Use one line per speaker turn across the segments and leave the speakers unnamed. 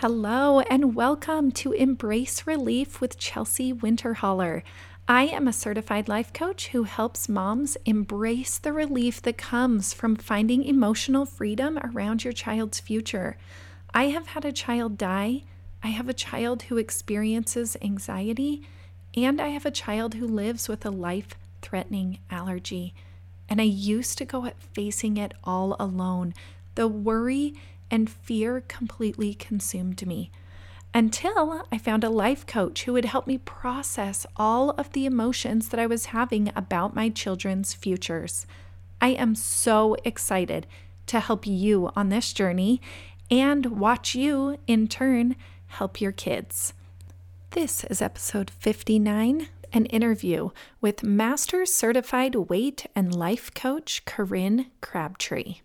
Hello, and welcome to Embrace Relief with Chelsea Winterholler. I am a certified life coach who helps moms embrace the relief that comes from finding emotional freedom around your child's future. I have had a child die, I have a child who experiences anxiety, and I have a child who lives with a life threatening allergy. And I used to go at facing it all alone. The worry and fear completely consumed me until I found a life coach who would help me process all of the emotions that I was having about my children's futures. I am so excited to help you on this journey and watch you, in turn, help your kids. This is episode 59 an interview with Master Certified Weight and Life Coach Corinne Crabtree.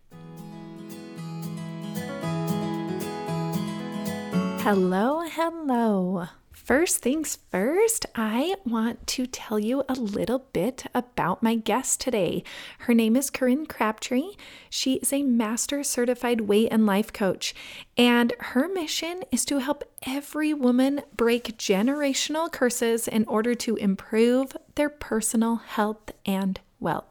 Hello, hello. First things first, I want to tell you a little bit about my guest today. Her name is Corinne Crabtree. She is a master certified weight and life coach, and her mission is to help every woman break generational curses in order to improve their personal health and wealth.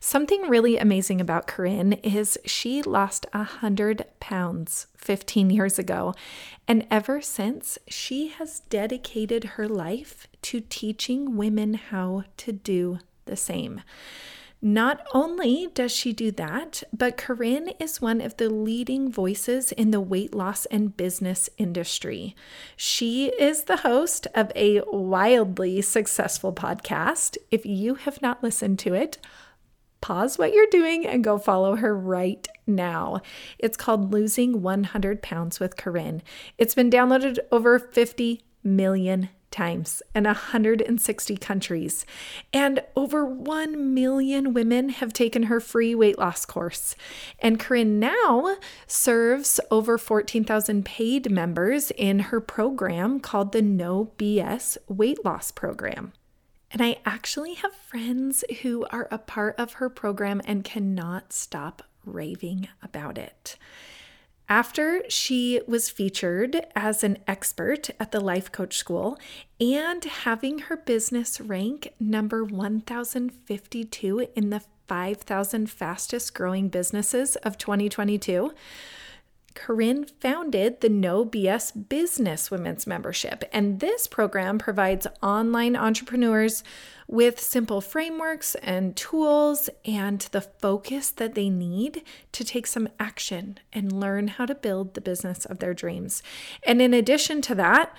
Something really amazing about Corinne is she lost a hundred pounds 15 years ago. And ever since, she has dedicated her life to teaching women how to do the same. Not only does she do that, but Corinne is one of the leading voices in the weight loss and business industry. She is the host of a wildly successful podcast. If you have not listened to it, pause what you're doing and go follow her right now. It's called Losing 100 Pounds with Corinne. It's been downloaded over 50 million times in 160 countries. And over 1 million women have taken her free weight loss course. And Corinne now serves over 14,000 paid members in her program called the No BS Weight Loss Program. And I actually have friends who are a part of her program and cannot stop raving about it. After she was featured as an expert at the Life Coach School and having her business rank number 1052 in the 5,000 fastest growing businesses of 2022, Corinne founded the No BS Business Women's Membership, and this program provides online entrepreneurs with simple frameworks and tools and the focus that they need to take some action and learn how to build the business of their dreams. And in addition to that,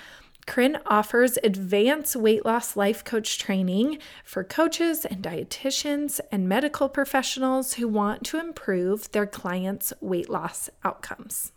Corinne offers advanced weight loss life coach training for coaches and dietitians and medical professionals who want to improve their clients' weight loss outcomes.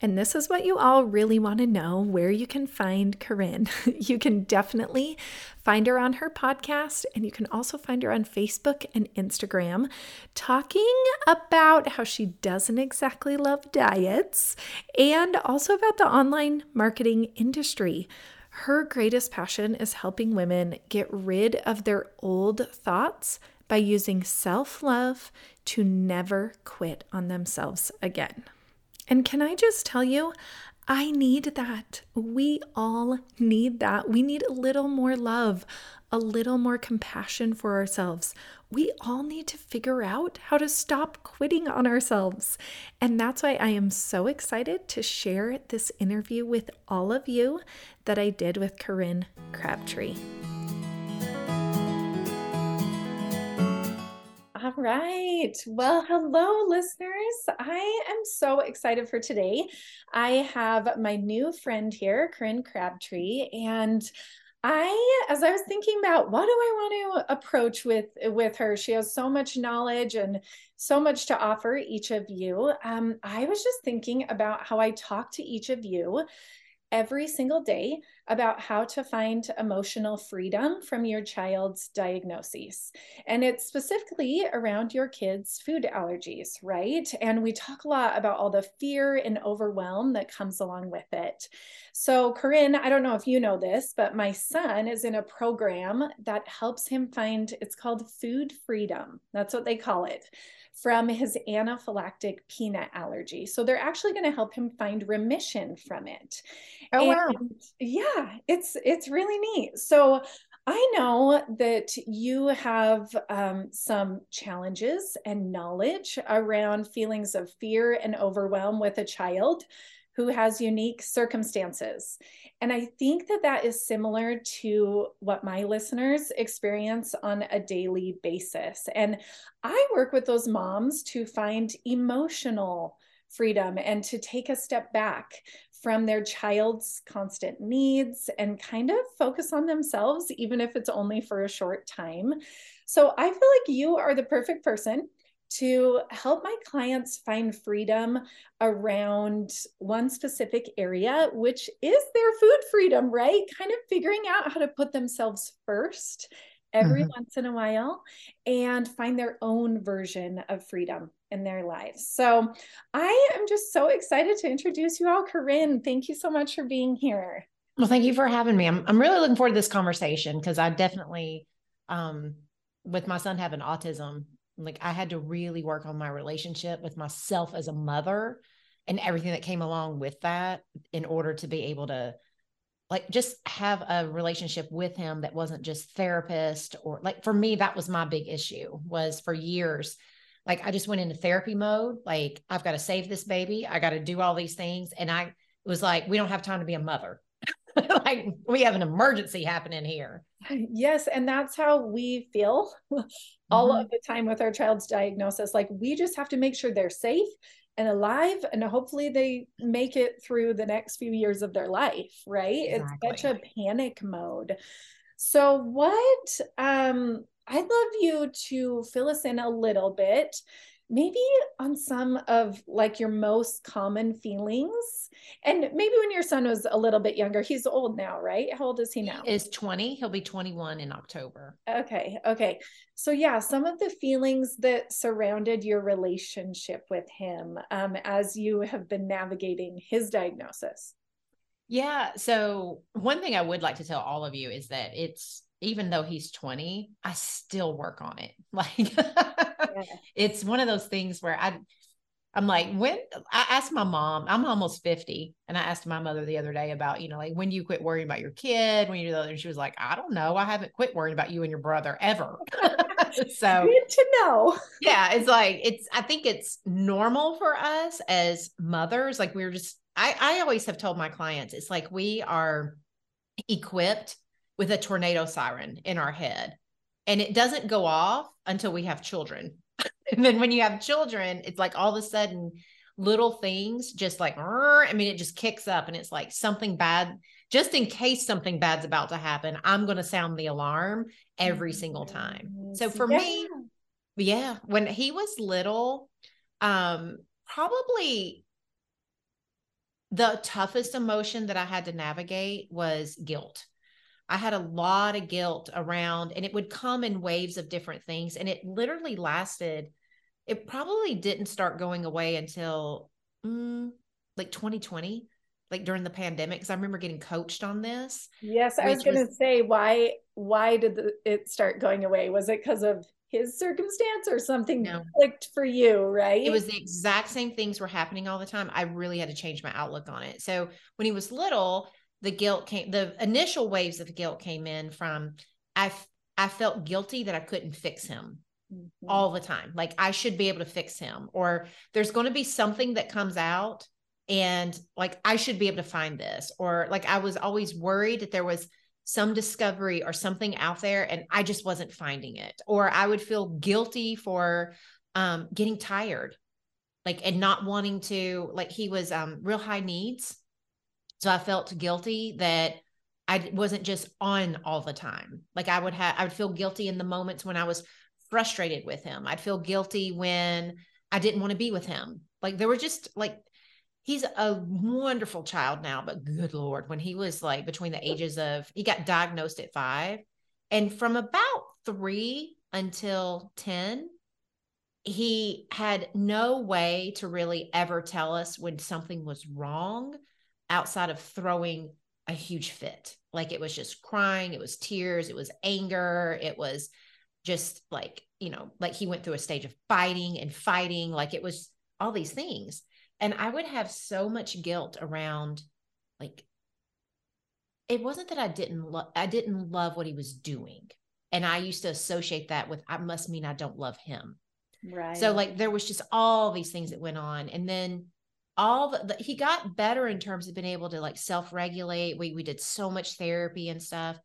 And this is what you all really want to know where you can find Corinne. you can definitely find her on her podcast, and you can also find her on Facebook and Instagram talking about how she doesn't exactly love diets and also about the online marketing industry. Her greatest passion is helping women get rid of their old thoughts by using self love to never quit on themselves again. And can I just tell you, I need that. We all need that. We need a little more love, a little more compassion for ourselves. We all need to figure out how to stop quitting on ourselves. And that's why I am so excited to share this interview with all of you that I did with Corinne Crabtree. All right. Well, hello, listeners. I am so excited for today. I have my new friend here, Corinne Crabtree, and I, as I was thinking about what do I want to approach with with her, she has so much knowledge and so much to offer each of you. Um, I was just thinking about how I talk to each of you every single day about how to find emotional freedom from your child's diagnoses. And it's specifically around your kids' food allergies, right? And we talk a lot about all the fear and overwhelm that comes along with it. So, Corinne, I don't know if you know this, but my son is in a program that helps him find it's called Food Freedom. That's what they call it from his anaphylactic peanut allergy. So they're actually going to help him find remission from it.
Oh and wow.
Yeah, it's it's really neat. So I know that you have um, some challenges and knowledge around feelings of fear and overwhelm with a child who has unique circumstances. And I think that that is similar to what my listeners experience on a daily basis. And I work with those moms to find emotional freedom and to take a step back from their child's constant needs and kind of focus on themselves, even if it's only for a short time. So I feel like you are the perfect person to help my clients find freedom around one specific area, which is their food freedom, right? Kind of figuring out how to put themselves first every mm-hmm. once in a while and find their own version of freedom in their lives. So I am just so excited to introduce you all. Corinne, thank you so much for being here.
Well, thank you for having me. I'm, I'm really looking forward to this conversation because I definitely, um, with my son having autism, like I had to really work on my relationship with myself as a mother and everything that came along with that in order to be able to like just have a relationship with him that wasn't just therapist or like for me that was my big issue was for years like I just went into therapy mode like I've got to save this baby I got to do all these things and I was like we don't have time to be a mother like we have an emergency happening here
yes and that's how we feel all mm-hmm. of the time with our child's diagnosis. Like we just have to make sure they're safe and alive and hopefully they make it through the next few years of their life, right? Exactly. It's such a panic mode. So what um I'd love you to fill us in a little bit maybe on some of like your most common feelings. And maybe when your son was a little bit younger he's old now right? How old is he now?
he is 20 he'll be 21 in october.
Okay okay. So yeah some of the feelings that surrounded your relationship with him um, as you have been navigating his diagnosis.
Yeah so one thing i would like to tell all of you is that it's even though he's 20 i still work on it like it's one of those things where I I'm like, when I asked my mom, I'm almost 50. And I asked my mother the other day about, you know, like when do you quit worrying about your kid? When you do that? And she was like, I don't know. I haven't quit worrying about you and your brother ever.
so good to know.
Yeah. It's like, it's, I think it's normal for us as mothers. Like we're just, I, I always have told my clients, it's like we are equipped with a tornado siren in our head and it doesn't go off until we have children and then when you have children, it's like all of a sudden little things just like, I mean, it just kicks up and it's like something bad, just in case something bad's about to happen, I'm going to sound the alarm every single time. So for yeah. me, yeah, when he was little, um, probably the toughest emotion that I had to navigate was guilt. I had a lot of guilt around, and it would come in waves of different things. And it literally lasted, it probably didn't start going away until mm, like 2020, like during the pandemic. Cause I remember getting coached on this.
Yes. I was going to say, why, why did the, it start going away? Was it because of his circumstance or something no. clicked for you, right?
It was the exact same things were happening all the time. I really had to change my outlook on it. So when he was little, the guilt came the initial waves of guilt came in from i i felt guilty that i couldn't fix him mm-hmm. all the time like i should be able to fix him or there's going to be something that comes out and like i should be able to find this or like i was always worried that there was some discovery or something out there and i just wasn't finding it or i would feel guilty for um getting tired like and not wanting to like he was um real high needs so I felt guilty that I wasn't just on all the time. Like I would have, I would feel guilty in the moments when I was frustrated with him. I'd feel guilty when I didn't want to be with him. Like there were just like, he's a wonderful child now, but good Lord, when he was like between the ages of, he got diagnosed at five. And from about three until 10, he had no way to really ever tell us when something was wrong outside of throwing a huge fit. Like it was just crying, it was tears, it was anger, it was just like, you know, like he went through a stage of biting and fighting. Like it was all these things. And I would have so much guilt around like it wasn't that I didn't love I didn't love what he was doing. And I used to associate that with I must mean I don't love him.
Right.
So like there was just all these things that went on. And then all the, he got better in terms of being able to like self-regulate. We we did so much therapy and stuff.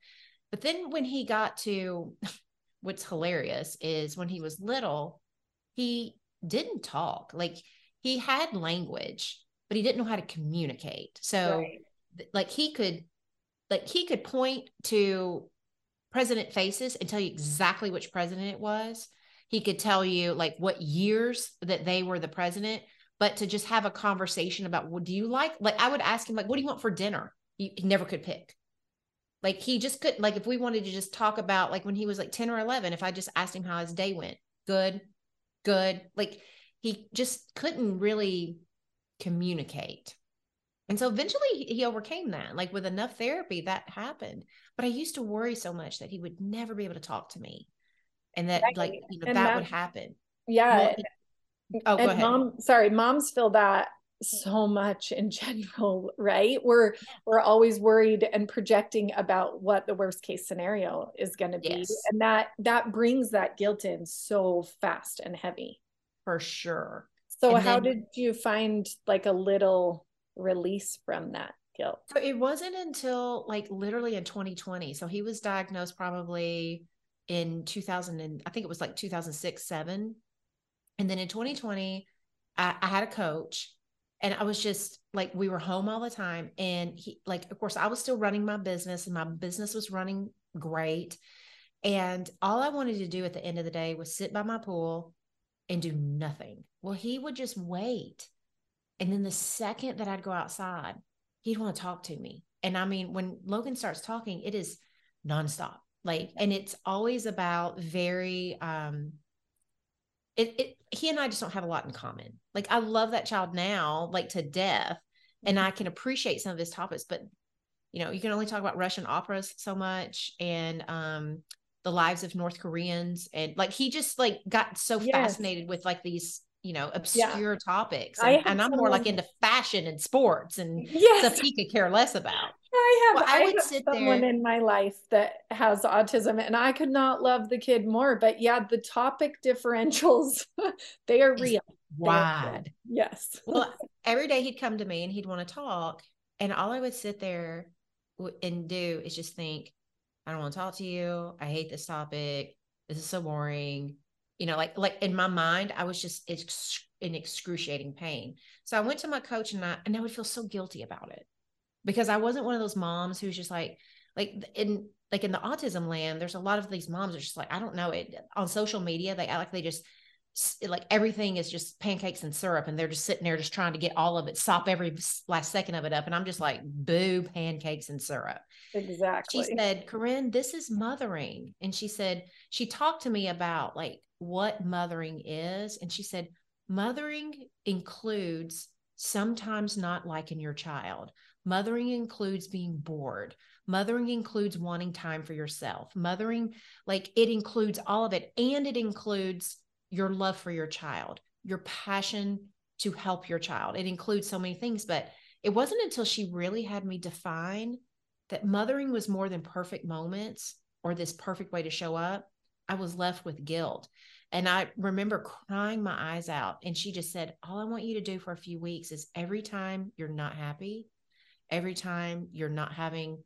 But then when he got to what's hilarious is when he was little, he didn't talk. Like he had language, but he didn't know how to communicate. So right. like he could like he could point to president faces and tell you exactly which president it was he could tell you like what years that they were the president, but to just have a conversation about what do you like? Like I would ask him like, what do you want for dinner? He, he never could pick. Like he just couldn't like if we wanted to just talk about like when he was like 10 or 11, if I just asked him how his day went, good, good. Like he just couldn't really communicate. And so eventually he overcame that. Like with enough therapy, that happened. But I used to worry so much that he would never be able to talk to me and that like you know that, that, would happen
yeah well, oh go ahead. mom sorry moms feel that so much in general right? We're we're always worried and projecting about what the worst case scenario is going to be. Yes. and that that brings that guilt in so fast and heavy.
For sure.
So and how then, did you find like a little release from that guilt?
So it wasn't until like literally in 2020 so he was diagnosed probably in 2000 and I think it was like 2006, seven. And then in 2020, I, I had a coach and I was just like, we were home all the time. And he, like, of course, I was still running my business and my business was running great. And all I wanted to do at the end of the day was sit by my pool and do nothing. Well, he would just wait. And then the second that I'd go outside, he'd want to talk to me. And I mean, when Logan starts talking, it is nonstop like and it's always about very um it, it he and i just don't have a lot in common like i love that child now like to death and mm-hmm. i can appreciate some of his topics but you know you can only talk about russian operas so much and um the lives of north koreans and like he just like got so yes. fascinated with like these you know obscure yeah. topics and, and i'm more like into fashion and sports and yes. stuff he could care less about
I have, well, I, I would have sit someone there. in my life that has autism, and I could not love the kid more. But yeah, the topic differentials, they are real.
Wide.
Yes.
well, every day he'd come to me and he'd want to talk. And all I would sit there and do is just think, I don't want to talk to you. I hate this topic. This is so boring. You know, like like in my mind, I was just in excruciating pain. So I went to my coach and I and I would feel so guilty about it because I wasn't one of those moms who's just like, like in like in the autism land, there's a lot of these moms are just like, I don't know it on social media. They act like they just like everything is just pancakes and syrup and they're just sitting there just trying to get all of it sop every last second of it up and i'm just like boo pancakes and syrup
exactly
she said corinne this is mothering and she said she talked to me about like what mothering is and she said mothering includes sometimes not liking your child Mothering includes being bored. Mothering includes wanting time for yourself. Mothering, like it includes all of it. And it includes your love for your child, your passion to help your child. It includes so many things. But it wasn't until she really had me define that mothering was more than perfect moments or this perfect way to show up. I was left with guilt. And I remember crying my eyes out. And she just said, All I want you to do for a few weeks is every time you're not happy, every time you're not having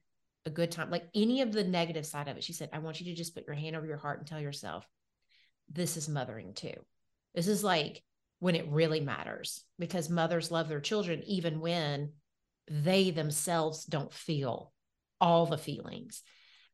a good time, like any of the negative side of it, she said, I want you to just put your hand over your heart and tell yourself, this is mothering too. This is like when it really matters because mothers love their children even when they themselves don't feel all the feelings.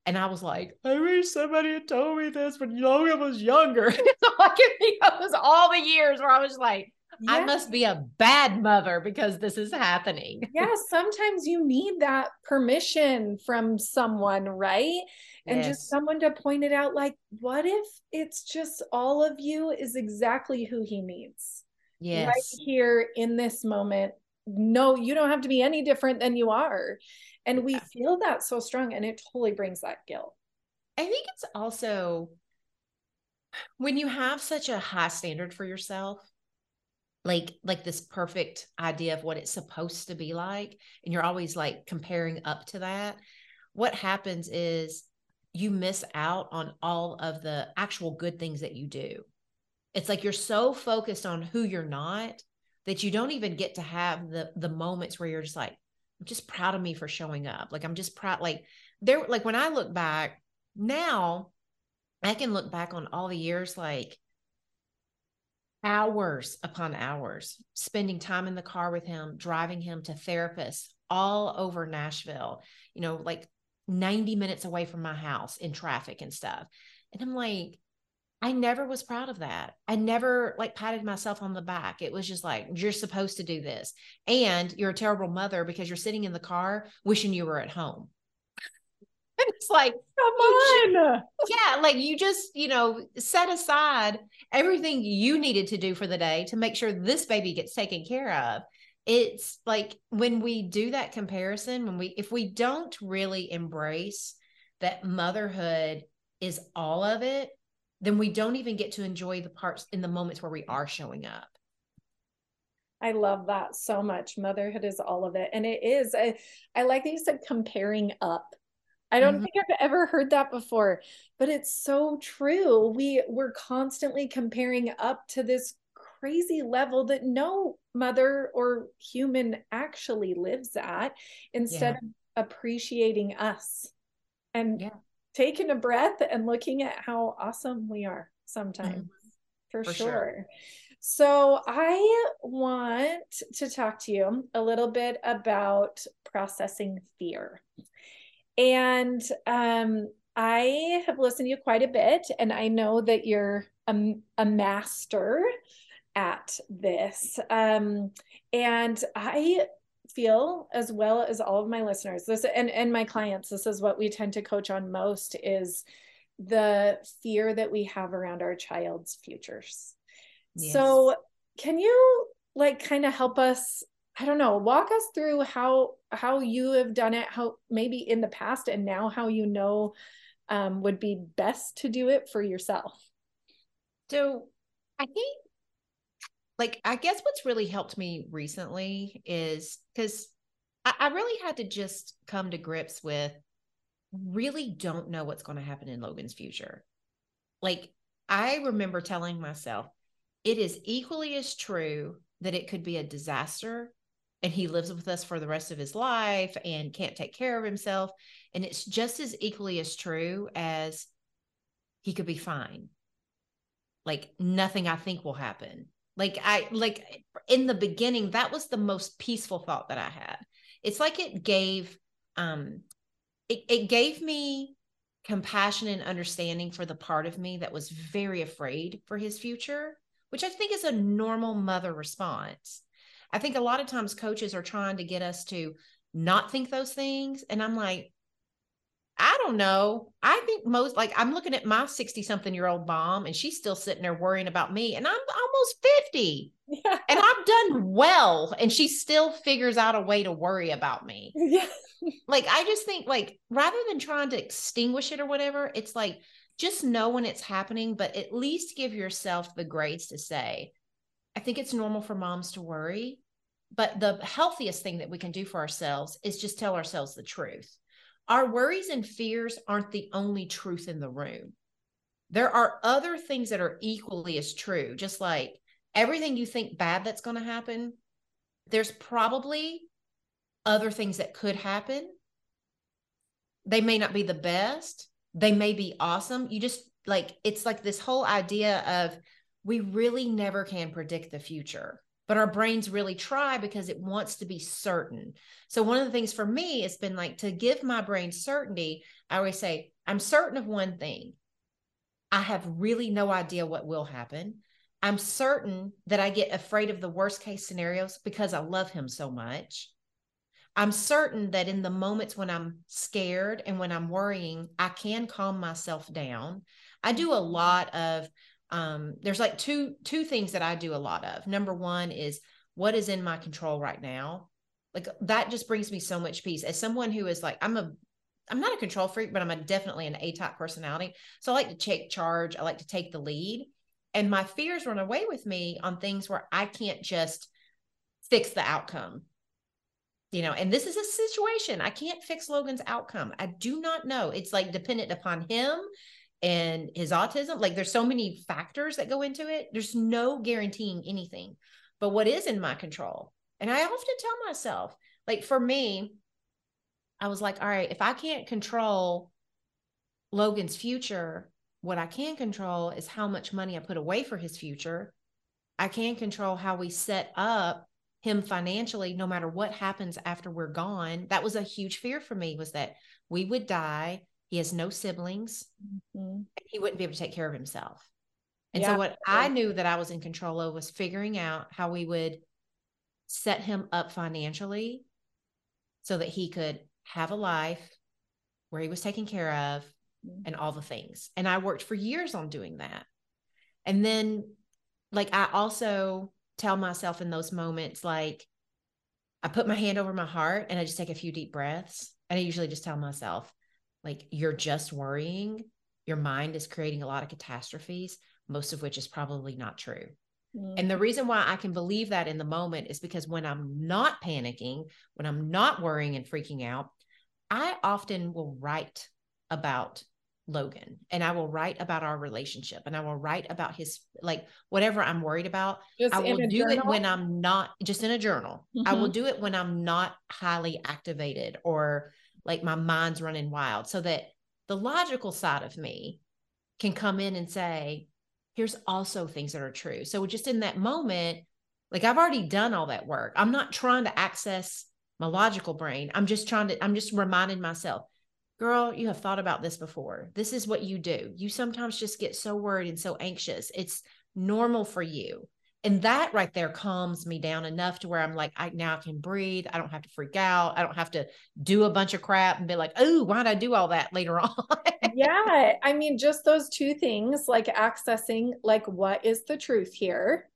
And I was like, I wish somebody had told me this when Logan was younger. so I can think of was all the years where I was like, yeah. I must be a bad mother because this is happening.
yeah, sometimes you need that permission from someone, right? And yes. just someone to point it out like, what if it's just all of you is exactly who he needs?
Yes.
Right here in this moment. No, you don't have to be any different than you are. And we feel that so strong and it totally brings that guilt.
I think it's also when you have such a high standard for yourself, like like this perfect idea of what it's supposed to be like and you're always like comparing up to that what happens is you miss out on all of the actual good things that you do. It's like you're so focused on who you're not that you don't even get to have the the moments where you're just like i'm just proud of me for showing up. Like i'm just proud like there like when i look back now i can look back on all the years like hours upon hours spending time in the car with him driving him to therapists all over nashville you know like 90 minutes away from my house in traffic and stuff and i'm like I never was proud of that. I never like patted myself on the back. It was just like, you're supposed to do this. And you're a terrible mother because you're sitting in the car wishing you were at home. it's like, come on. yeah. Like you just, you know, set aside everything you needed to do for the day to make sure this baby gets taken care of. It's like when we do that comparison, when we, if we don't really embrace that motherhood is all of it, then we don't even get to enjoy the parts in the moments where we are showing up.
I love that so much. Motherhood is all of it. And it is. I, I like that you said comparing up. I don't mm-hmm. think I've ever heard that before, but it's so true. We we're constantly comparing up to this crazy level that no mother or human actually lives at instead yeah. of appreciating us. And yeah taking a breath and looking at how awesome we are sometimes mm-hmm. for, for, sure. sure. So, I want to talk to you a little bit about processing fear. And um, I have listened to you quite a bit, and I know that you're a, a master at this. Um, and I feel as well as all of my listeners this and and my clients this is what we tend to coach on most is the fear that we have around our child's futures yes. so can you like kind of help us i don't know walk us through how how you have done it how maybe in the past and now how you know um, would be best to do it for yourself
so i think like I guess what's really helped me recently is because I, I really had to just come to grips with really don't know what's going to happen in Logan's future. Like I remember telling myself, it is equally as true that it could be a disaster and he lives with us for the rest of his life and can't take care of himself. And it's just as equally as true as he could be fine. Like nothing I think will happen. Like I like in the beginning, that was the most peaceful thought that I had. It's like it gave um it, it gave me compassion and understanding for the part of me that was very afraid for his future, which I think is a normal mother response. I think a lot of times coaches are trying to get us to not think those things. And I'm like, I don't know. I think most like I'm looking at my 60 something year old mom and she's still sitting there worrying about me and I'm almost 50 yeah. and I've done well and she still figures out a way to worry about me. Yeah. like I just think like rather than trying to extinguish it or whatever, it's like just know when it's happening, but at least give yourself the grace to say, I think it's normal for moms to worry, but the healthiest thing that we can do for ourselves is just tell ourselves the truth our worries and fears aren't the only truth in the room. There are other things that are equally as true, just like everything you think bad that's going to happen. There's probably other things that could happen. They may not be the best, they may be awesome. You just like it's like this whole idea of we really never can predict the future but our brains really try because it wants to be certain. So one of the things for me has been like to give my brain certainty. I always say, I'm certain of one thing. I have really no idea what will happen, I'm certain that I get afraid of the worst case scenarios because I love him so much. I'm certain that in the moments when I'm scared and when I'm worrying, I can calm myself down. I do a lot of um there's like two two things that I do a lot of. Number 1 is what is in my control right now? Like that just brings me so much peace. As someone who is like I'm a I'm not a control freak, but I'm a, definitely an A type personality. So I like to take charge. I like to take the lead. And my fears run away with me on things where I can't just fix the outcome. You know, and this is a situation. I can't fix Logan's outcome. I do not know. It's like dependent upon him and his autism. Like there's so many factors that go into it. There's no guaranteeing anything. But what is in my control? And I often tell myself, like for me, I was like, all right, if I can't control Logan's future, what I can control is how much money I put away for his future. I can control how we set up him financially no matter what happens after we're gone. That was a huge fear for me was that we would die. He has no siblings. Mm-hmm. He wouldn't be able to take care of himself. And yeah. so what I knew that I was in control of was figuring out how we would set him up financially so that he could have a life where he was taken care of Mm-hmm. and all the things. And I worked for years on doing that. And then, like, I also tell myself in those moments, like, I put my hand over my heart and I just take a few deep breaths. And I usually just tell myself, like, you're just worrying. Your mind is creating a lot of catastrophes, most of which is probably not true. Mm-hmm. And the reason why I can believe that in the moment is because when I'm not panicking, when I'm not worrying and freaking out, I often will write about Logan and I will write about our relationship and I will write about his like whatever I'm worried about. Just I will do journal? it when I'm not just in a journal. Mm-hmm. I will mm-hmm. do it when I'm not highly activated or like my mind's running wild so that the logical side of me can come in and say, here's also things that are true. So just in that moment, like I've already done all that work. I'm not trying to access my logical brain. I'm just trying to, I'm just reminding myself, girl, you have thought about this before. This is what you do. You sometimes just get so worried and so anxious. It's normal for you. And that right there calms me down enough to where I'm like, I now I can breathe. I don't have to freak out. I don't have to do a bunch of crap and be like, oh, why did I do all that later on?
yeah. I mean, just those two things, like accessing, like, what is the truth here?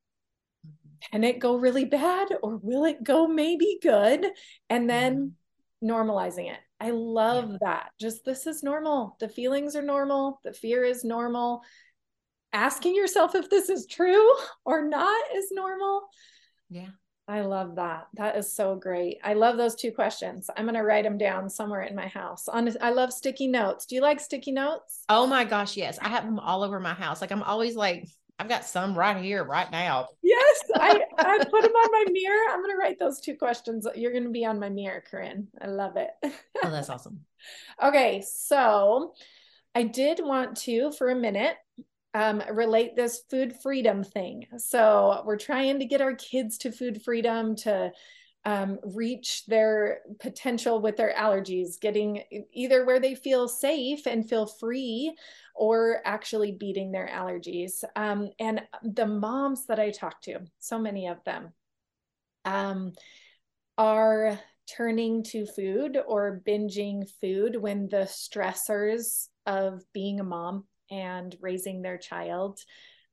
Mm-hmm. Can it go really bad or will it go maybe good? And then mm-hmm. normalizing it I love yeah. that. Just this is normal. The feelings are normal. The fear is normal. Asking yourself if this is true or not is normal.
Yeah.
I love that. That is so great. I love those two questions. I'm going to write them down somewhere in my house. On I love sticky notes. Do you like sticky notes?
Oh my gosh, yes. I have them all over my house. Like I'm always like I've got some right here, right now.
Yes, I, I put them on my mirror. I'm going to write those two questions. You're going to be on my mirror, Corinne. I love it.
Oh, that's awesome.
okay, so I did want to, for a minute, um, relate this food freedom thing. So we're trying to get our kids to food freedom to um, reach their potential with their allergies, getting either where they feel safe and feel free or actually beating their allergies. Um, and the moms that I talk to, so many of them, um, are turning to food or binging food when the stressors of being a mom and raising their child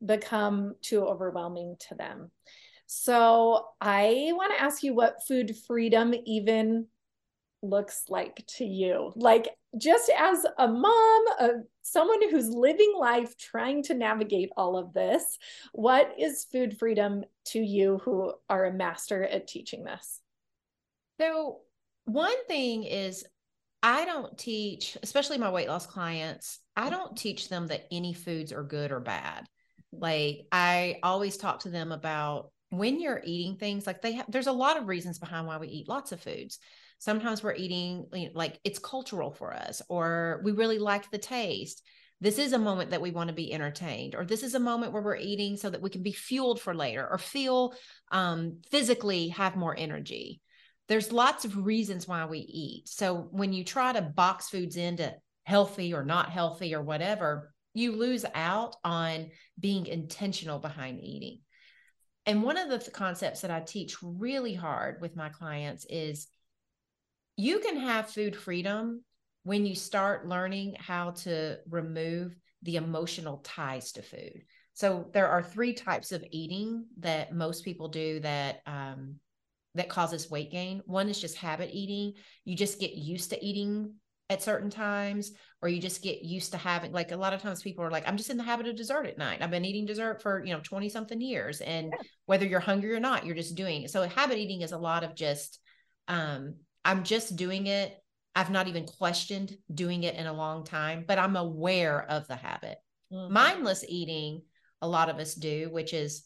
become too overwhelming to them. So I want to ask you what food freedom even looks like to you. Like just as a mom, a, someone who's living life trying to navigate all of this, what is food freedom to you who are a master at teaching this?
So, one thing is I don't teach, especially my weight loss clients, I don't teach them that any foods are good or bad. Mm-hmm. Like I always talk to them about when you're eating things like they have there's a lot of reasons behind why we eat lots of foods. Sometimes we're eating like it's cultural for us or we really like the taste. This is a moment that we want to be entertained or this is a moment where we're eating so that we can be fueled for later or feel um, physically have more energy. There's lots of reasons why we eat. So when you try to box foods into healthy or not healthy or whatever you lose out on being intentional behind eating. And one of the th- concepts that I teach really hard with my clients is you can have food freedom when you start learning how to remove the emotional ties to food. So there are three types of eating that most people do that um, that causes weight gain. One is just habit eating. You just get used to eating at certain times, or you just get used to having like a lot of times people are like, I'm just in the habit of dessert at night. I've been eating dessert for you know 20 something years. And whether you're hungry or not, you're just doing it. So habit eating is a lot of just um, I'm just doing it. I've not even questioned doing it in a long time, but I'm aware of the habit. Mm-hmm. Mindless eating, a lot of us do, which is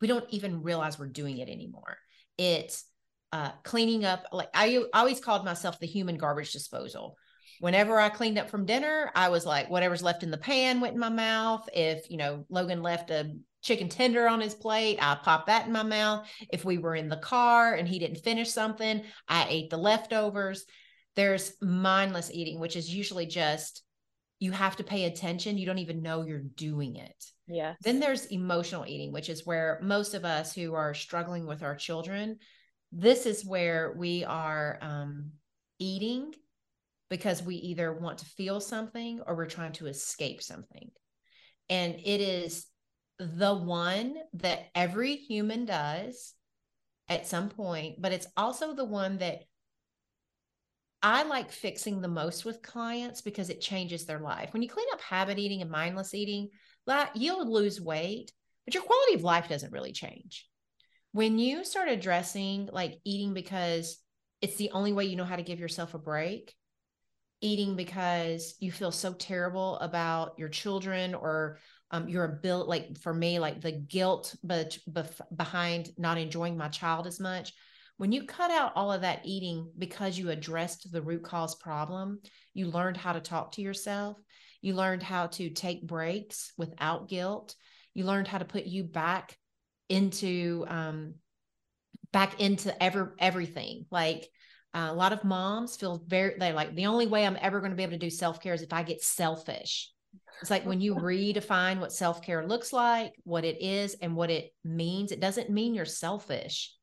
we don't even realize we're doing it anymore. It's uh, cleaning up. Like I always called myself the human garbage disposal. Whenever I cleaned up from dinner, I was like, whatever's left in the pan went in my mouth. If, you know, Logan left a chicken tender on his plate, I popped that in my mouth. If we were in the car and he didn't finish something, I ate the leftovers. There's mindless eating, which is usually just you have to pay attention. You don't even know you're doing it.
Yeah.
Then there's emotional eating, which is where most of us who are struggling with our children, this is where we are um, eating because we either want to feel something or we're trying to escape something. And it is the one that every human does at some point, but it's also the one that I like fixing the most with clients because it changes their life. When you clean up habit eating and mindless eating, you'll lose weight, but your quality of life doesn't really change. When you start addressing like eating because it's the only way you know how to give yourself a break, eating because you feel so terrible about your children or um, your ability, like for me, like the guilt but behind not enjoying my child as much. When you cut out all of that eating because you addressed the root cause problem, you learned how to talk to yourself. You learned how to take breaks without guilt. You learned how to put you back into um, back into ever everything. Like uh, a lot of moms feel very they like the only way I'm ever going to be able to do self care is if I get selfish. It's like when you redefine what self care looks like, what it is, and what it means. It doesn't mean you're selfish.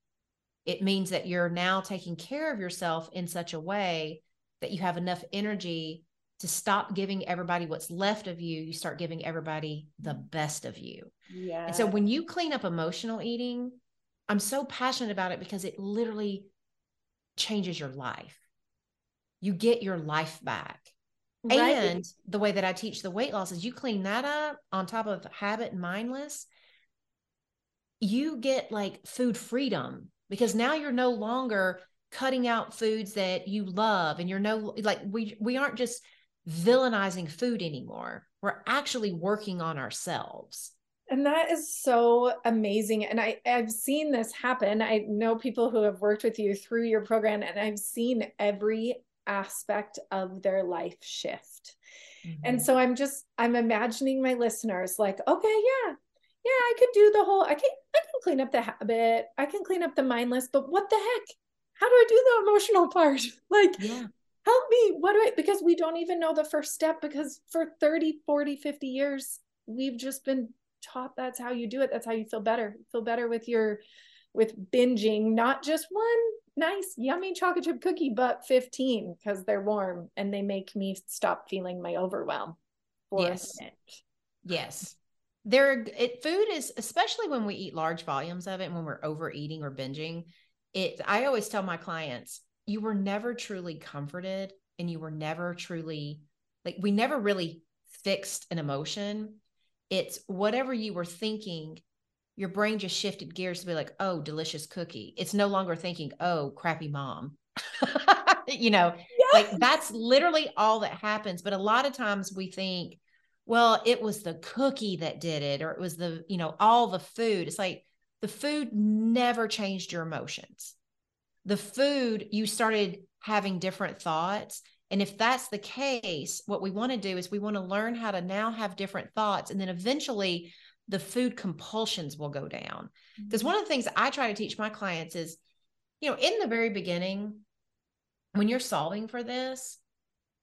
It means that you're now taking care of yourself in such a way that you have enough energy to stop giving everybody what's left of you, you start giving everybody the best of you.
Yeah.
And so when you clean up emotional eating, I'm so passionate about it because it literally changes your life. You get your life back. Right. And the way that I teach the weight loss is you clean that up on top of habit and mindless, you get like food freedom because now you're no longer cutting out foods that you love and you're no like we we aren't just villainizing food anymore. We're actually working on ourselves.
And that is so amazing. And I, I've seen this happen. I know people who have worked with you through your program, and I've seen every aspect of their life shift. Mm-hmm. And so I'm just, I'm imagining my listeners like, okay, yeah, yeah, I could do the whole, I can, I can clean up the habit, I can clean up the mindless, but what the heck? How do I do the emotional part? Like,
yeah
help me what do i because we don't even know the first step because for 30 40 50 years we've just been taught that's how you do it that's how you feel better. Feel better with your with binging not just one nice yummy chocolate chip cookie but 15 because they're warm and they make me stop feeling my overwhelm
yes. yes. There it food is especially when we eat large volumes of it when we're overeating or binging it i always tell my clients you were never truly comforted and you were never truly like we never really fixed an emotion. It's whatever you were thinking your brain just shifted gears to be like oh delicious cookie. It's no longer thinking oh crappy mom. You know yes. like that's literally all that happens. But a lot of times we think well it was the cookie that did it or it was the you know all the food. It's like the food never changed your emotions the food, you started having different thoughts. And if that's the case, what we want to do is we want to learn how to now have different thoughts. And then eventually the food compulsions will go down. Because mm-hmm. one of the things I try to teach my clients is, you know, in the very beginning, when you're solving for this,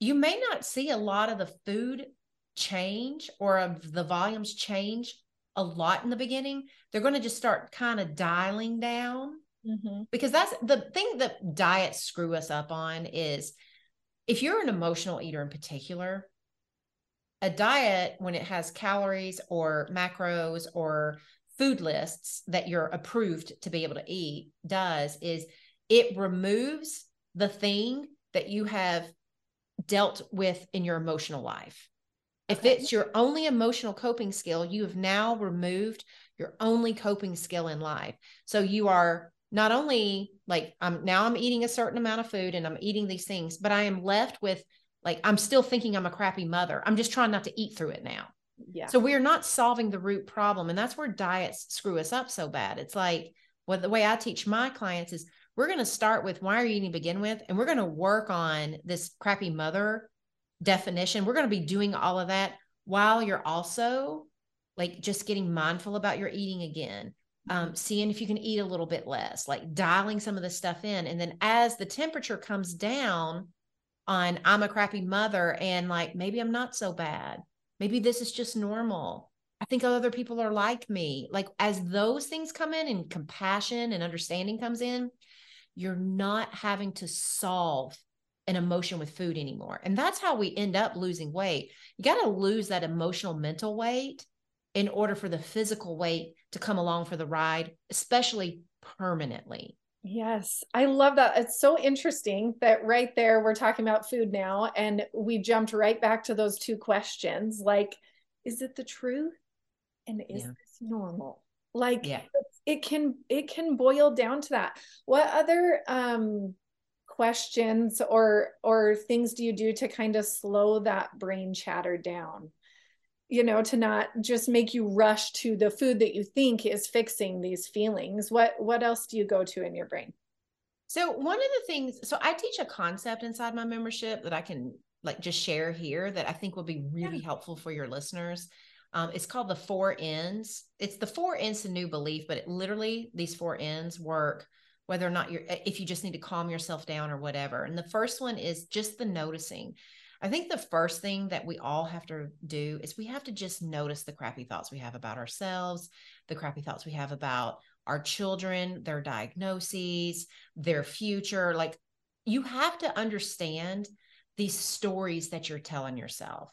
you may not see a lot of the food change or of the volumes change a lot in the beginning, they're going to just start kind of dialing down. Mm-hmm. Because that's the thing that diets screw us up on is if you're an emotional eater in particular, a diet, when it has calories or macros or food lists that you're approved to be able to eat, does is it removes the thing that you have dealt with in your emotional life. If okay. it's your only emotional coping skill, you have now removed your only coping skill in life. So you are not only like I'm now I'm eating a certain amount of food and I'm eating these things, but I am left with like I'm still thinking I'm a crappy mother. I'm just trying not to eat through it now. Yeah. So we're not solving the root problem. And that's where diets screw us up so bad. It's like what the way I teach my clients is we're going to start with why are you eating to begin with? And we're going to work on this crappy mother definition. We're going to be doing all of that while you're also like just getting mindful about your eating again. Um, seeing if you can eat a little bit less, like dialing some of the stuff in. And then as the temperature comes down on I'm a crappy mother and like maybe I'm not so bad. Maybe this is just normal. I think other people are like me. Like as those things come in and compassion and understanding comes in, you're not having to solve an emotion with food anymore. And that's how we end up losing weight. You got to lose that emotional mental weight in order for the physical weight to come along for the ride, especially permanently.
Yes, I love that. It's so interesting that right there we're talking about food now and we jumped right back to those two questions like is it the truth and is yeah. this normal? Like yeah. it can it can boil down to that. What other um questions or or things do you do to kind of slow that brain chatter down you know to not just make you rush to the food that you think is fixing these feelings. What what else do you go to in your brain?
So one of the things so i teach a concept inside my membership that i can like just share here that i think will be really yeah. helpful for your listeners. Um, it's called the four ends It's the four ends to new belief, but it literally these four ends work whether or not you're if you just need to calm yourself down or whatever. And the first one is just the noticing i think the first thing that we all have to do is we have to just notice the crappy thoughts we have about ourselves the crappy thoughts we have about our children their diagnoses their future. Like you have to understand these stories that you're telling yourself.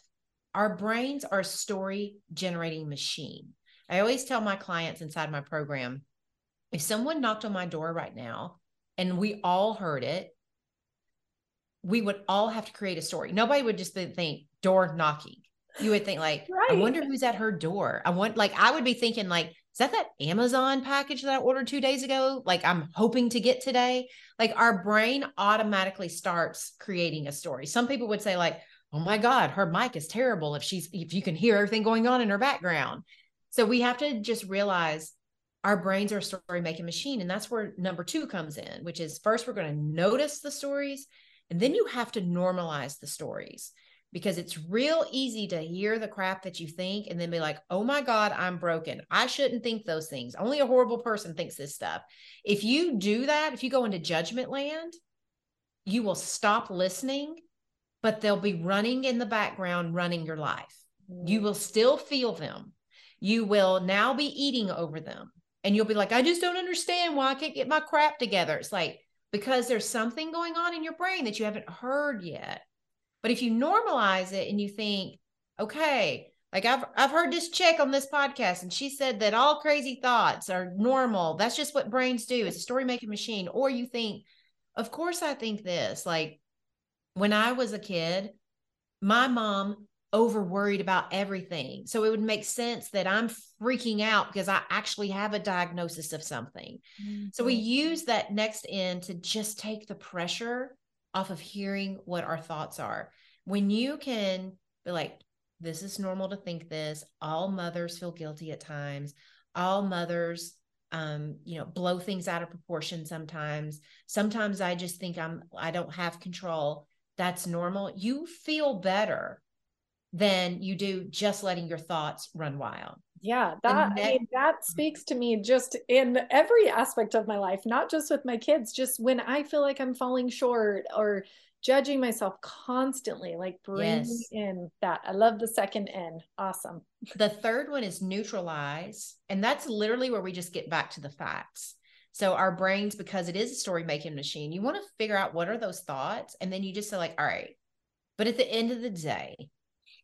Our brains are a story generating machine. I always tell my clients inside my program if someone knocked on my door right now and we all heard it, we would all have to create a story. Nobody would just think door knocking. You would think like, right. I wonder who's at her door. I want like I would be thinking like, is that that Amazon package that I ordered two days ago? Like I'm hoping to get today. Like our brain automatically starts creating a story. Some people would say like, oh my God, her mic is terrible if she's if you can hear everything going on in her background. So we have to just realize our brains are a story making machine. And that's where number two comes in, which is first, we're going to notice the stories, and then you have to normalize the stories because it's real easy to hear the crap that you think and then be like, oh my God, I'm broken. I shouldn't think those things. Only a horrible person thinks this stuff. If you do that, if you go into judgment land, you will stop listening, but they'll be running in the background, running your life. You mm. will still feel them. You will now be eating over them and you'll be like, I just don't understand why I can't get my crap together. It's like, because there's something going on in your brain that you haven't heard yet. But if you normalize it and you think, okay, like I've I've heard this chick on this podcast and she said that all crazy thoughts are normal. That's just what brains do. It's a story making machine. Or you think, of course I think this. Like when I was a kid, my mom over worried about everything. So it would make sense that I'm freaking out because I actually have a diagnosis of something. Mm-hmm. So we mm-hmm. use that next end to just take the pressure off of hearing what our thoughts are. When you can be like, this is normal to think this, all mothers feel guilty at times, all mothers um you know blow things out of proportion sometimes sometimes i just think i'm i don't have control that's normal you feel better than you do just letting your thoughts run wild.
Yeah, that I mean, that speaks to me just in every aspect of my life, not just with my kids, just when I feel like I'm falling short or
judging myself constantly, like bringing
Yes.
in that. I love the second N. Awesome.
The third one is neutralize. And that's literally where we just get back to the facts. So our brains, because it is a story making machine, you want to figure out what are those thoughts. And then you just say, like, all right, but at the end of the day,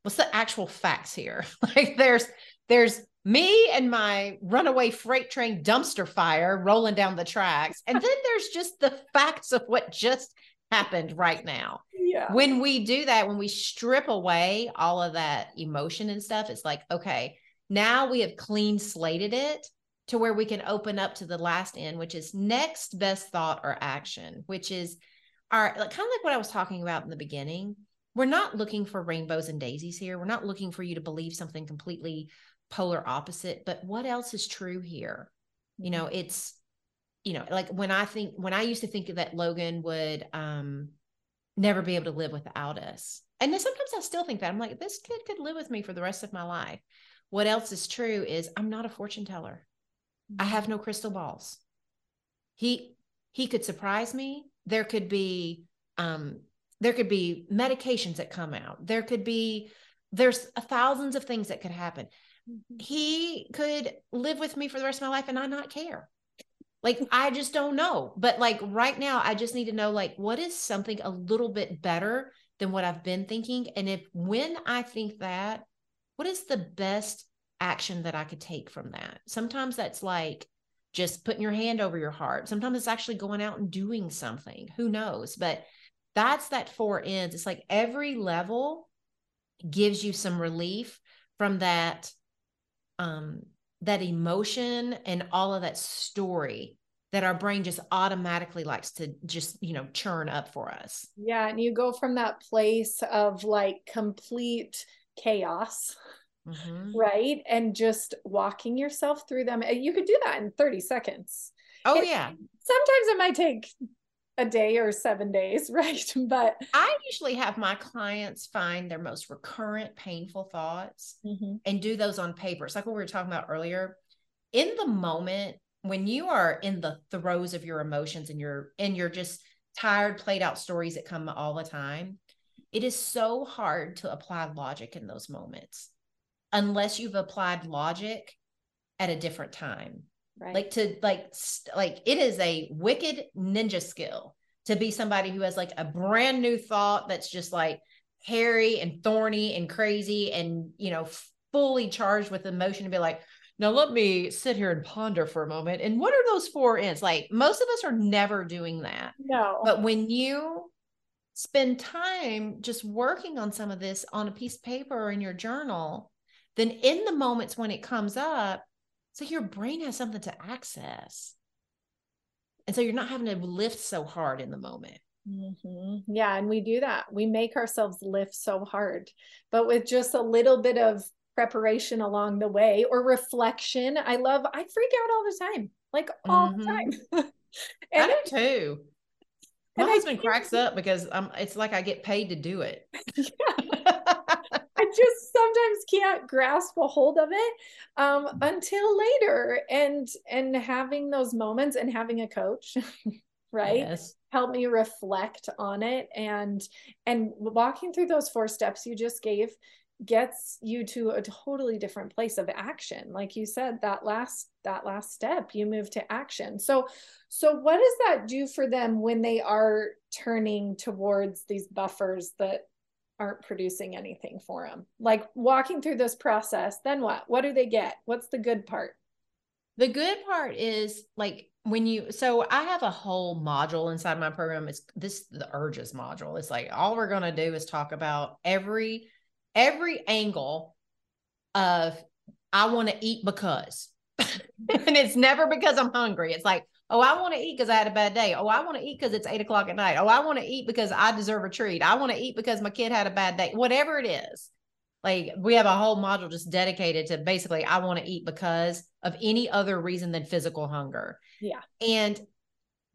what's the actual facts here? like there's there's me and my runaway freight train dumpster fire rolling down the tracks. And then there's just the facts of what just happened right now
Yeah.
when we do that, when we strip away all of that emotion and stuff, it's like, okay, now we have clean slated it to where we can open up to the last end, which is next best thought or action, which is our like kind of like what I was talking about in the beginning. We're not looking for rainbows and daisies here. We're not looking for you to believe something completely polar opposite, but what else is true here? You know, it's you know, like when I think when I used to think that Logan would um never be able to live without us. And then sometimes I still think that I'm like, this kid could live with me for the rest of my life. What else is true is I'm not a fortune teller. I have no crystal balls. He he could surprise me. There could be um there could be medications that come out. There could be there's thousands of things that could happen.
Mhm.
He could live with me for the rest of my life and I not care. Like I just don't know. But like right now I just need to know like what is something a little bit better than what I've been thinking and if when I think that what is the best action that I could take from that? Sometimes that's like just putting your hand over your heart. Sometimes it's actually going out and doing something. Who knows? But that's that four ends. It's like every level gives you some relief from that um that emotion and all of that story that our brain just automatically likes to just, you know, churn up for us.
Yeah. And you go from that place of like complete chaos,
Mhm.
right? And just walking yourself through them. You could do that in 30 seconds.
Oh
It-
yeah.
Sometimes it might take a day or seven days, right? But
I usually have my clients find their most recurrent painful thoughts
Mhm.
and do those on paper. It's like what we were talking about earlier. In the moment when you are in the throes of your emotions and you're and you're just tired, played out stories that come all the time, it is so hard to apply logic in those moments unless you've applied logic at a different time
right.
like to like st- like it is a wicked ninja skill to be somebody who has like a brand new thought that's just like hairy and thorny and crazy and you know fully charged with emotion and be like now let me sit here and ponder for a moment and what are those four ends like most of us are never doing that
no.
but when you spend time just working on some of this on a piece of paper or in your journal, then in the moments when it comes up, so your brain has something to access. And so you're not having to lift so hard in the moment.
Mhm. Yeah, and we do that. We make ourselves lift so hard, but with just a little bit of preparation along the way or reflection. I love, I freak out all the time, like all
Mhm.
the time.
I do too. My
and
husband cracks up because I'm it's like I get paid to do it.
I just sometimes can't grasp a hold of it um, until later. And and having those moments and having a coach, right?
Yes.
help me reflect on it and and walking through those four steps you just gave gets you to a totally different place of action like you said that last that last step you move to action so so what does that do for them when they are turning towards these buffers that aren't producing anything for them like walking through this process then what what do they get what's the good part
The good part is like when you so I have a whole module inside my program. It's this the urges module. It's like all we're gonna do is talk about every every angle of I want to eat because. and it's never because I'm hungry. It's like, oh, I want to eat because I had a bad day. Oh, I want to eat because it's eight o'clock at night. Oh, I want to eat because I deserve a treat. I want to eat because my kid had a bad day. Whatever it is. Like we have a whole module just dedicated to basically I want to eat because of any other reason than physical hunger.
Yeah.
And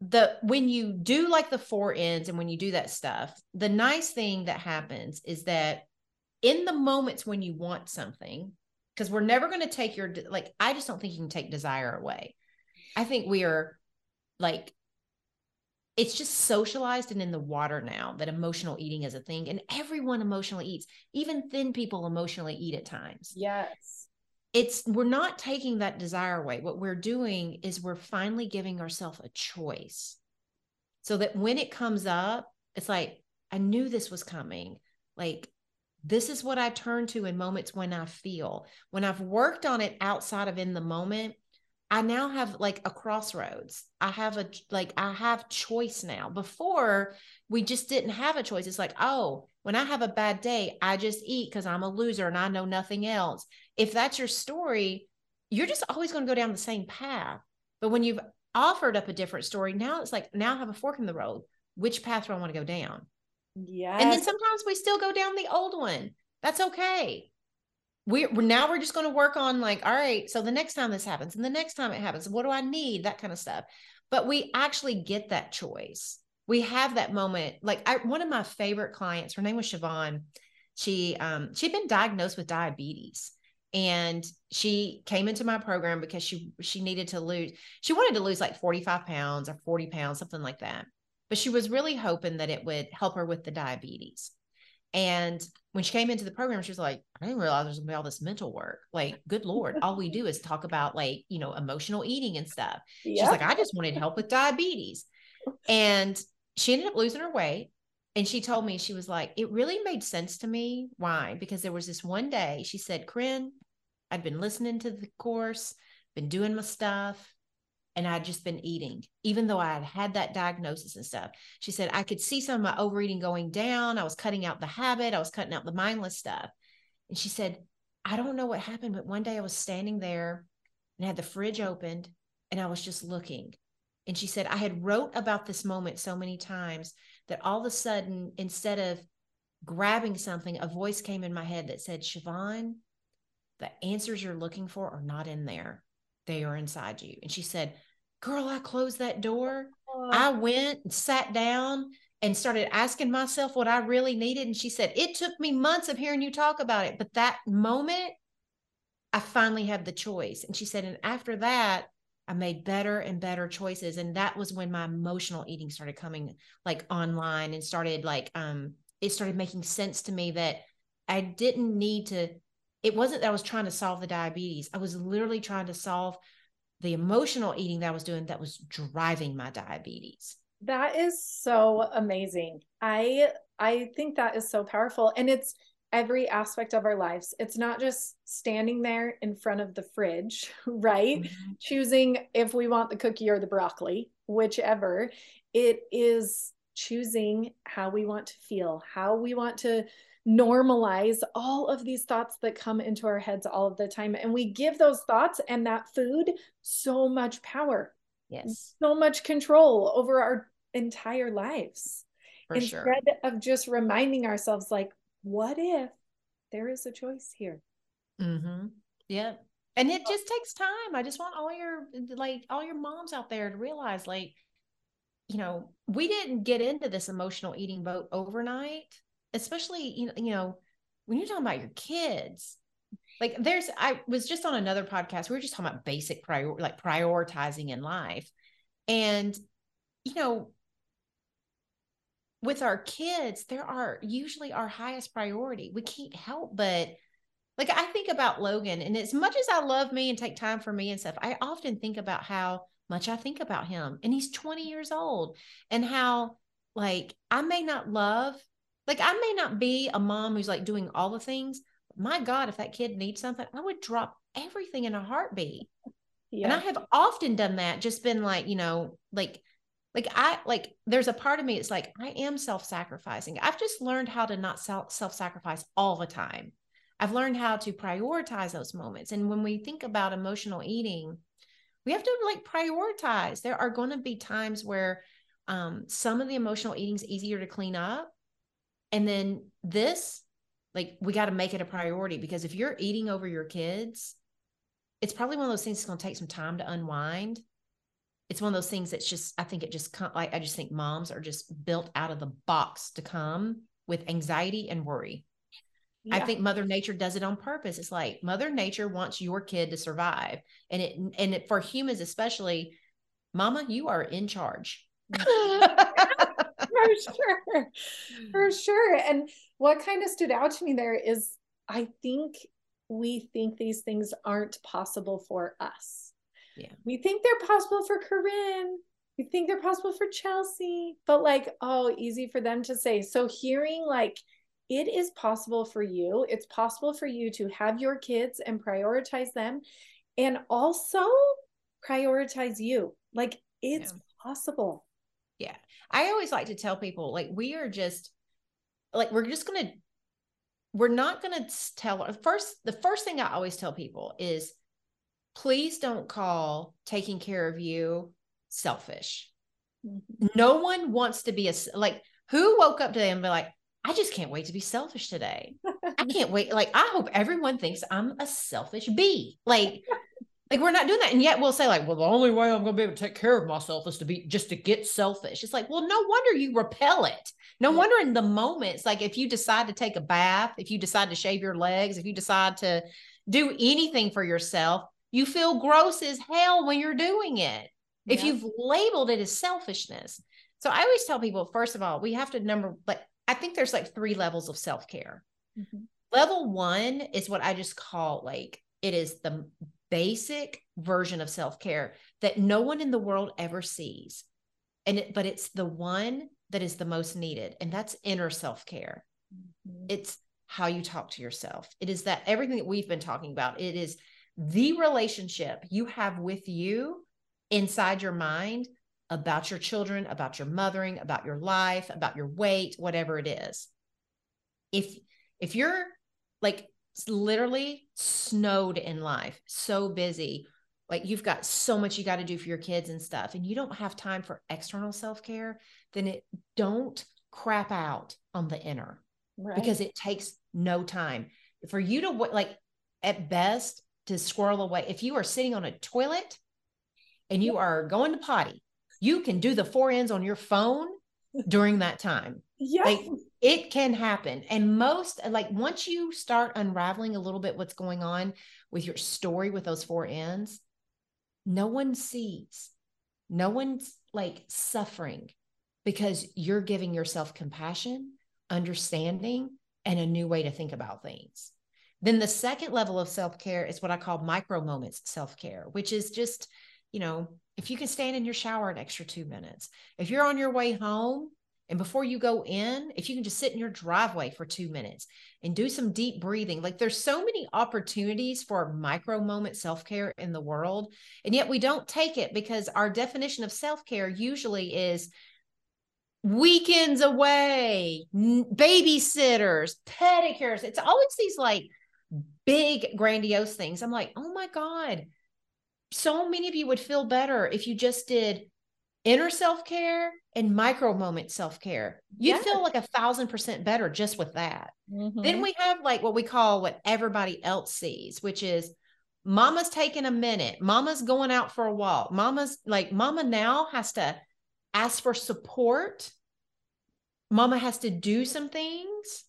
the when you do like the four ends and when you do that stuff, the nice thing that happens is that in the moments when you want something, because we're never going to take your like I just don't think you can take desire away. I think we are like it's just socialized and in the water now that emotional eating is a thing and everyone emotionally eats. Even thin people emotionally eat at times.
Yes.
It's we're not taking that desire away. What we're doing is we're finally giving ourselves a choice. So that when it comes up it's like i knew this was coming. Like this is what i turn to in moments when i feel. When i've worked on it outside of in the moment I now have like a crossroads. I have a like I have choice now. Before we just didn't have a choice. It's like, oh, when I have a bad day, I just eat because I'm a loser and I know nothing else. If that's your story, you're just always going to go down the same path. But when you've offered up a different story, now it's like now I have a fork in the road. Which path do I want to go down?
Yeah.
And then sometimes we still go down the old one. That's okay we're now we're just going to work on like all right so the next time this happens and the next time it happens what do i need? That kind of stuff. But we actually get that choice. We have that moment like I, one of my favorite clients her name was siobhan. She um she'd been diagnosed with diabetes and she came into my program because she she needed to lose she wanted to lose like 45 pounds or 40 pounds something like that. But she was really hoping that it would help her with the diabetes and when she came into the program, she was like, I didn't realize there's gonna be all this mental work. Like, good Lord, all we do is talk about like, you know, emotional eating and stuff. Yep. She's like, I just wanted help with diabetes. And she ended up losing her weight. And she told me, she was like, it really made sense to me. Why? Because there was this one day she said, Corinne, I'd been listening to the course, been doing my stuff and I'd just been eating, even though I had had that diagnosis and stuff. She said, I could see some of my overeating going down. I was cutting out the habit, I was cutting out the mindless stuff. And she said, I don't know what happened, but one day I was standing there and had the fridge opened and I was just looking. And she said, I had wrote about this moment so many times that all of a sudden, instead of grabbing something, a voice came in my head that said, Siobhan, the answers you're looking for are not in there they are inside you. And she said, Girl, I closed that door. Oh. I went and sat down and started asking myself what I really needed. And she said, It took me months of hearing you talk about it. But that moment, I finally had the choice. And she said, And after that, I made better and better choices. And that was when my emotional eating started coming like online and started like, um, it started making sense to me that I didn't need to it wasn't that I was trying to solve the diabetes. I was literally trying to solve the emotional eating that I was doing that was driving my diabetes.
That is so amazing. I I think that is so powerful and it's every aspect of our lives. It's not just standing there in front of the fridge, right? Mm-hmm. Choosing if we want the cookie or the broccoli, whichever. It is choosing how we want to feel, how we want to normalize all of these thoughts that come into our heads all of the time. And we give those thoughts and that food so much power.
Yes.
So much control over our entire lives.
For
Instead
sure.
of just reminding ourselves, like, what if there is a choice here?
Mm-hmm. Yeah. And it just takes time. I just want all your like all your moms out there to realize like, you know, we didn't get into this emotional eating boat overnight especially you know, you know, when you're talking about your kids, like there's I was just on another podcast. We were just talking about basic prior like prioritizing in life. And you know, with our kids, there are usually our highest priority. We can't help but like I think about Logan, and as much as I love me and take time for me and stuff, I often think about how much I think about him. And he's 20 years old, and how like I may not love like I may not be a mom who's like doing all the things. my God, if that kid needs something, I would drop everything in a heartbeat. Yeah. And I have often done that, just been like, you know, like, like I like there's a part of me it's like I am self-sacrificing. I've just learned how to not self self-sacrifice all the time. I've learned how to prioritize those moments. And when we think about emotional eating, we have to like prioritize. There are going to be times where um, some of the emotional eating is easier to clean up and then this, like, we got to make it a priority because if you're eating over your kids, it's probably one of those things that's going to take some time to unwind. It's one of those things that's just, I think it just, like, I just think moms are just built out of the box to come with anxiety and worry. Yeah. I think Mother Nature does it on purpose. It's like Mother Nature wants your kid to survive, and it and it for humans especially, Mama, you are in charge.
for sure. For sure. And what kind of stood out to me there is I think we think these things aren't possible for us.
Yeah.
We think they're possible for Corinne. We think they're possible for Chelsea, but like, oh, easy for them to say. So hearing like it is possible for you. It's possible for you to have your kids and prioritize them and also prioritize you. Like it's yeah. possible.
Yeah. I always like to tell people like we are just like we're just going to we're not going to tell first the first thing I always tell people is please don't call taking care of you selfish. Mm-hmm. No one wants to be a like who woke up today and be like, I just can't wait to be selfish today. I can't wait. Like, I hope everyone thinks I'm a selfish bee. Like, like we're not doing that. And yet we'll say, like, well, the only way I'm gonna be able to take care of myself is to be just to get selfish. It's like, well, no wonder you repel it. No yeah. wonder in the moments, like if you decide to take a bath, if you decide to shave your legs, if you decide to do anything for yourself, you feel gross as hell when you're doing it. Yeah. If you've labeled it as selfishness. So I always tell people, first of all, we have to number like I think there's like three levels of self-care. Mm-hmm. Level one is what I just call like it is the basic version of self-care that no one in the world ever sees. And it, but it's the one that is the most needed, and that's inner self-care. Mm-hmm. It's how you talk to yourself. It is that everything that we've been talking about. It is the relationship you have with you inside your mind about your children, about your mothering, about your life, about your weight, whatever it is. If if you're like literally snowed in life, so busy, like you've got so much you got to do for your kids and stuff and you don't have time for external self-care, then it don't crap out on the inner. Right. Because it takes no time. For you to like at best to squirrel away. If you are sitting on a toilet and you are going to potty, you can do the four ends on your phone during that time.
Yeah.
Like it can happen. And most like once you start unraveling a little bit what's going on with your story with those four ends, no one sees. No one's like suffering because you're giving yourself compassion, understanding, and a new way to think about things. Then the second level of self care is what I call micro moments self care, which is just, you know, if you can stand in your shower an extra two minutes, if you're on your way home and before you go in, if you can just sit in your driveway for two minutes and do some deep breathing, like there's so many opportunities for micro moment self care in the world. And yet we don't take it because our definition of self care usually is weekends away, babysitters, pedicures. It's always these like big grandiose things. I'm like, oh my God, so many of you would feel better if you just did inner self care and micro moment self care. You'd yes. feel like a thousand percent better just with that. Mm-hmm. Then we have like what we call what everybody else sees, which is mama's taking a minute, mama's going out for a walk, mama's like, mama now has to ask for support. Mama has to do some things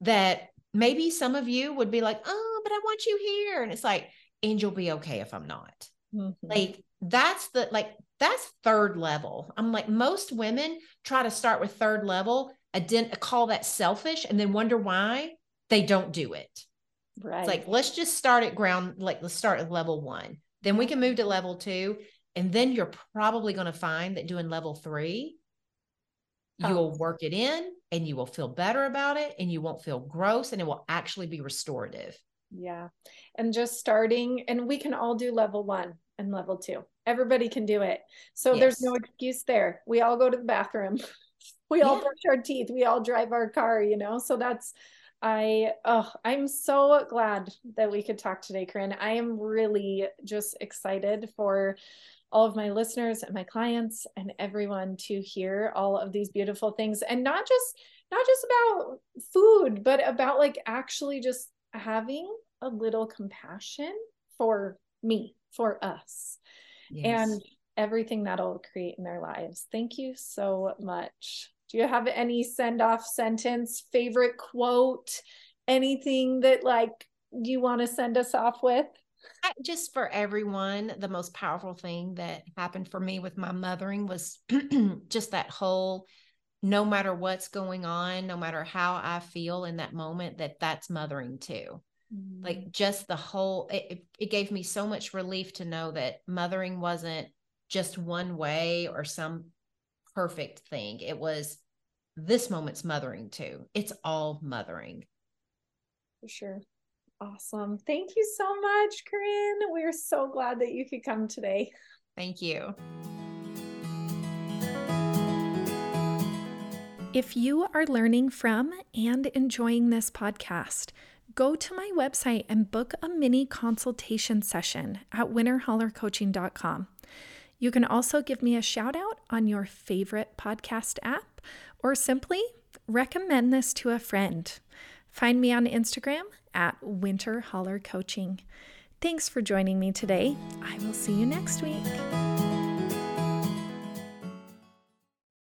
that maybe some of you would be like, oh, but I want you here. And it's like, and you'll be okay if I'm not. Mm-hmm. Like that's the like that's third level. I'm like, most women try to start with third level, ident- call that selfish, and then wonder why they don't do it. Right. It's like, let's just start at ground, like let's start at level one. Then we can move to level two. And then you're probably going to find that doing level three, you'll oh. work it in and you will feel better about it and you won't feel gross and it will actually be restorative.
Yeah. And just starting, and we can all do level one and level two. Everybody can do it. So yes. there's no excuse there. We all go to the bathroom. we yeah. all brush our teeth. We all drive our car, you know? So that's, I, oh, I'm so glad that we could talk today, Corinne. I am really just excited for all of my listeners and my clients and everyone to hear all of these beautiful things and not just not just about food but about like actually just having a little compassion for me for us yes. and everything that'll create in their lives thank you so much do you have any send off sentence favorite quote anything that like you want to send us off with
I, just for everyone, the most powerful thing that happened for me with my mothering was just that whole no matter what's going on, no matter how I feel in that moment, that that's mothering too. Mm-hmm. Like just the whole, it, it gave me so much relief to know that mothering wasn't just one way or some perfect thing. It was this moment's mothering too. It's all mothering.
For sure. Awesome. Thank you so much, Corinne. We're so glad that you could come today.
Thank you.
If you are learning from and enjoying this podcast, go to my website and book a mini consultation session at winterhollercoaching.com. You can also give me a shout out on your favorite podcast app or simply recommend this to a friend. Find me on Instagram at Winter Holler Coaching. Thanks for joining me today. I will see you next week.